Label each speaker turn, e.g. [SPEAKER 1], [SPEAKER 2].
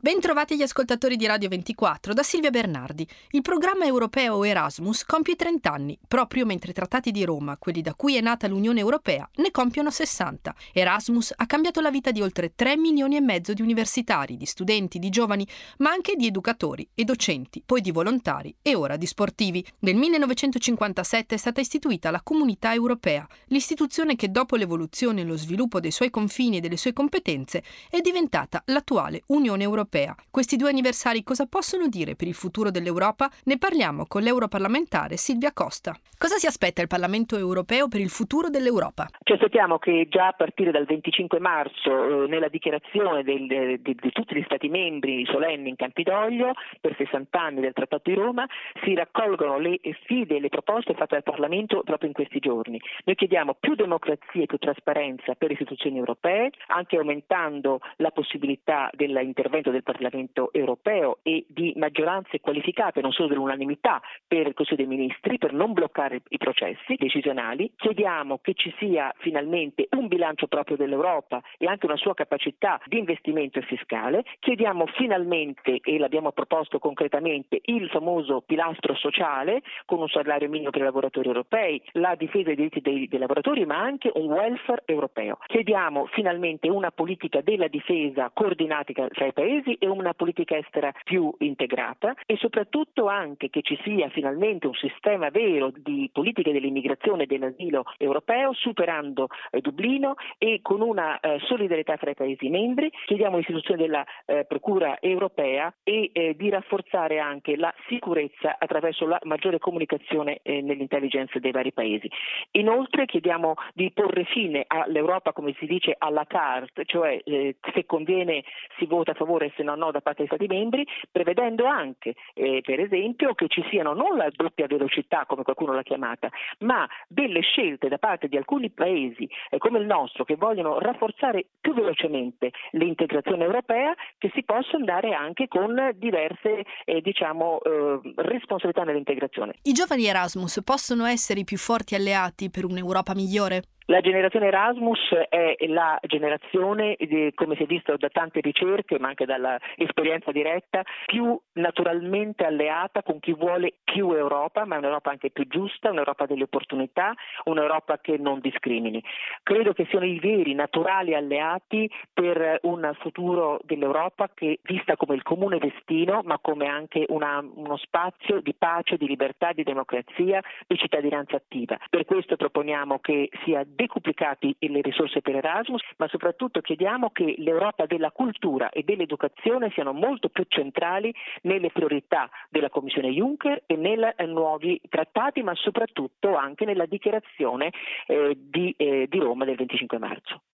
[SPEAKER 1] Bentrovati gli ascoltatori di Radio 24 da Silvia Bernardi. Il programma europeo Erasmus compie 30 anni, proprio mentre i trattati di Roma, quelli da cui è nata l'Unione Europea, ne compiono 60. Erasmus ha cambiato la vita di oltre 3 milioni e mezzo di universitari, di studenti, di giovani, ma anche di educatori e docenti, poi di volontari e ora di sportivi. Nel 1957 è stata istituita la Comunità Europea, l'istituzione che dopo l'evoluzione e lo sviluppo dei suoi confini e delle sue competenze è diventata l'attuale Unione Europea europea. Questi due anniversari cosa possono dire per il futuro dell'Europa? Ne parliamo con l'europarlamentare Silvia Costa. Cosa si aspetta il Parlamento europeo per il futuro dell'Europa?
[SPEAKER 2] Ci aspettiamo che già a partire dal 25 marzo, eh, nella dichiarazione del, di, di, tutti gli Stati membri solenni in Campidoglio per 60 anni del Trattato di Roma, si raccolgono le sfide e le proposte fatte dal Parlamento proprio in questi giorni. Noi chiediamo più democrazia e più trasparenza per le istituzioni europee, anche aumentando la possibilità dell'intervento del del Parlamento europeo e di maggioranze qualificate, non solo dell'unanimità, per il Consiglio dei Ministri, per non bloccare i processi decisionali. Chiediamo che ci sia finalmente un bilancio proprio dell'Europa e anche una sua capacità di investimento fiscale. Chiediamo finalmente, e l'abbiamo proposto concretamente, il famoso pilastro sociale con un salario minimo per i lavoratori europei, la difesa dei diritti dei, dei lavoratori, ma anche un welfare europeo. Chiediamo finalmente una politica della difesa coordinata tra i paesi paesi e una politica estera più integrata e soprattutto anche che ci sia finalmente un sistema vero di politica dell'immigrazione e dell'asilo europeo superando eh, Dublino e con una eh, solidarietà fra i Paesi membri. Chiediamo l'istituzione della eh, Procura europea e eh, di rafforzare anche la sicurezza attraverso la maggiore comunicazione eh, nell'intelligence dei vari Paesi. Inoltre chiediamo di porre fine all'Europa, come si dice, alla carte, cioè eh, se conviene si vota a favore se no no da parte degli Stati membri, prevedendo anche, eh, per esempio, che ci siano non la doppia velocità, come qualcuno l'ha chiamata, ma delle scelte da parte di alcuni paesi eh, come il nostro che vogliono rafforzare più velocemente l'integrazione europea, che si possa andare anche con diverse eh, diciamo, eh, responsabilità nell'integrazione.
[SPEAKER 1] I giovani Erasmus possono essere i più forti alleati per un'Europa migliore?
[SPEAKER 2] La generazione Erasmus è la generazione, come si è visto da tante ricerche, ma anche dall'esperienza diretta, più naturalmente alleata con chi vuole più Europa, ma un'Europa anche più giusta, un'Europa delle opportunità, un'Europa che non discrimini. Credo che siano i veri, naturali alleati per un futuro dell'Europa che vista come il comune destino, ma come anche una, uno spazio di pace, di libertà, di democrazia, di cittadinanza attiva. Per questo proponiamo che sia decuplicati le risorse per Erasmus, ma soprattutto chiediamo che l'Europa della cultura e dell'educazione siano molto più centrali nelle priorità della Commissione Juncker e nei nuovi trattati, ma soprattutto anche nella dichiarazione eh, di, eh, di Roma del 25 marzo.